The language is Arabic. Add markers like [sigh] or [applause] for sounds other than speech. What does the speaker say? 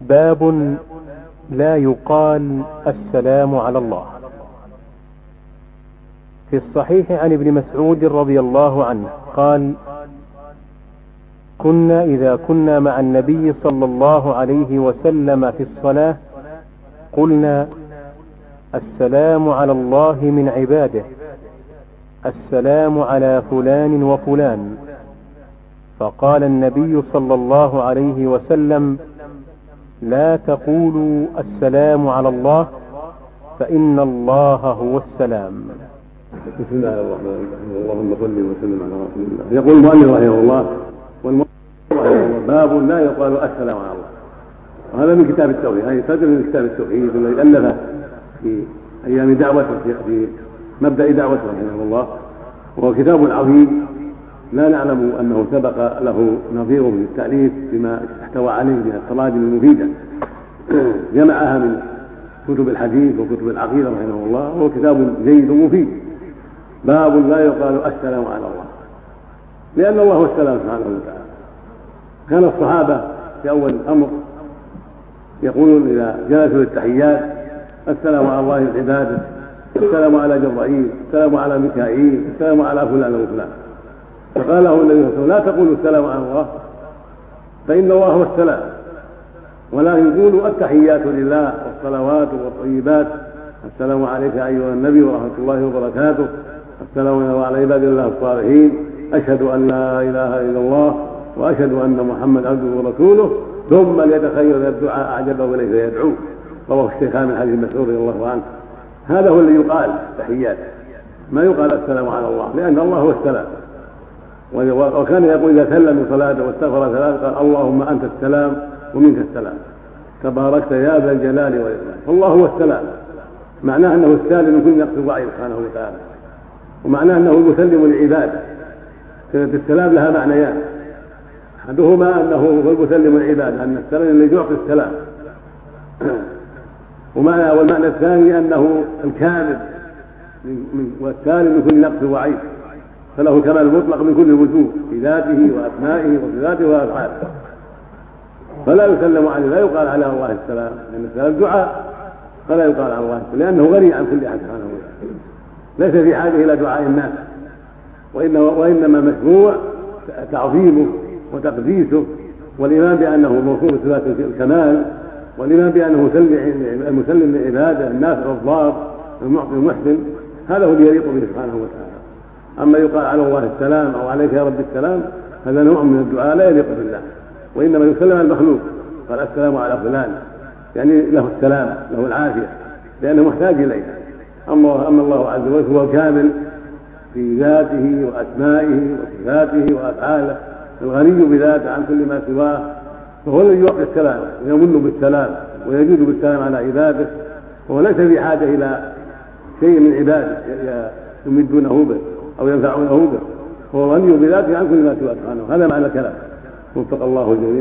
باب لا يقال السلام على الله. في الصحيح عن ابن مسعود رضي الله عنه قال كنا إذا كنا مع النبي صلى الله عليه وسلم في الصلاة قلنا السلام على الله من عباده السلام على فلان وفلان. فقال النبي صلى الله عليه وسلم لا تقولوا السلام على الله فإن الله هو السلام. بسم الله الرحمن الرحيم. اللهم صل وسلم على رسول الله. يقول المؤلف رحمه الله باب لا يقال السلام على الله. وهذا من كتاب التوحيد هذه صدر من كتاب التوحيد الذي ألفه في أيام دعوته في مبدأ دعوته رحمه الله. وهو كتاب عظيم. لا نعلم أنه سبق له نظير من التأليف بما احتوى عليه من التراجم المفيدة. [clears throat] جمعها من كتب الحديث وكتب العقيدة رحمه الله وهو كتاب جيد مفيد. باب لا يقال السلام على الله. لأن الله هو السلام سبحانه وتعالى. كان الصحابة في أول الأمر يقولون إذا جلسوا للتحيات السلام على الله عباده السلام على جبرائيل السلام على ميكائيل السلام على فلان وفلان. فقال له النبي صلى الله عليه وسلم لا تقولوا السلام على الله فإن الله هو السلام. ولكن قولوا التحيات لله والصلوات والطيبات السلام عليك أيها النبي ورحمة الله وبركاته السلام على عباد الله الصالحين أشهد أن لا إله إلا الله وأشهد أن محمد عبده ورسوله ثم ليتخير الدعاء أعجبه إليه فيدعو رواه الشيخان من حديث مسعود رضي الله عنه. هذا هو الذي يقال تحيات ما يقال السلام على الله لأن الله هو السلام. وكان يقول إذا سلم من صلاته واستغفر ثلاث قال اللهم أنت السلام ومنك السلام. تباركت يا ذا الجلال والإكرام. فالله هو السلام. معناه أنه السالم من كل نقص ضعيف سبحانه وتعالى. ومعناه أنه المسلم للعباد. كلمة السلام لها معنيان. أحدهما أنه هو المسلم للعباد أن السلام الذي يعطي السلام. [clears throat] ومعنى والمعنى الثاني أنه الكامل والسالم من كل نقص وعيب فله الكمال المطلق من كل الوجوه في ذاته وأسمائه وصفاته وأفعاله. فلا يسلم عليه لا يقال على الله السلام لأن السلام دعاء فلا يقال على الله السلام لأنه غني عن كل أحد سبحانه وتعالى. ليس في حاجة إلى دعاء الناس وانما وإنما مشروع تعظيمه وتقديسه والإيمان بأنه موصوف بصفات الكمال والإيمان بأنه مسلم لعباده النافع الضار المعطي المحسن هذا هو اللي يليق به سبحانه وتعالى. أما يقال على الله السلام أو عليك يا رب السلام هذا نوع من الدعاء لا يليق بالله وإنما يسلم على المخلوق قال السلام على فلان يعني له السلام له العافية لأنه محتاج اليه أما أما الله عز وجل هو الكامل في ذاته وأسمائه وصفاته وأفعاله الغني بذاته عن كل ما سواه فهو الذي يعطي السلام ويمن بالسلام ويجود بالسلام على عباده وهو ليس في حاجة إلى شيء من عباده يمدونه به. أو ينفعونه به وهو غني بذاته عن كل ما سواه سبحانه. هذا معنى الكلام. وفق الله الجميع.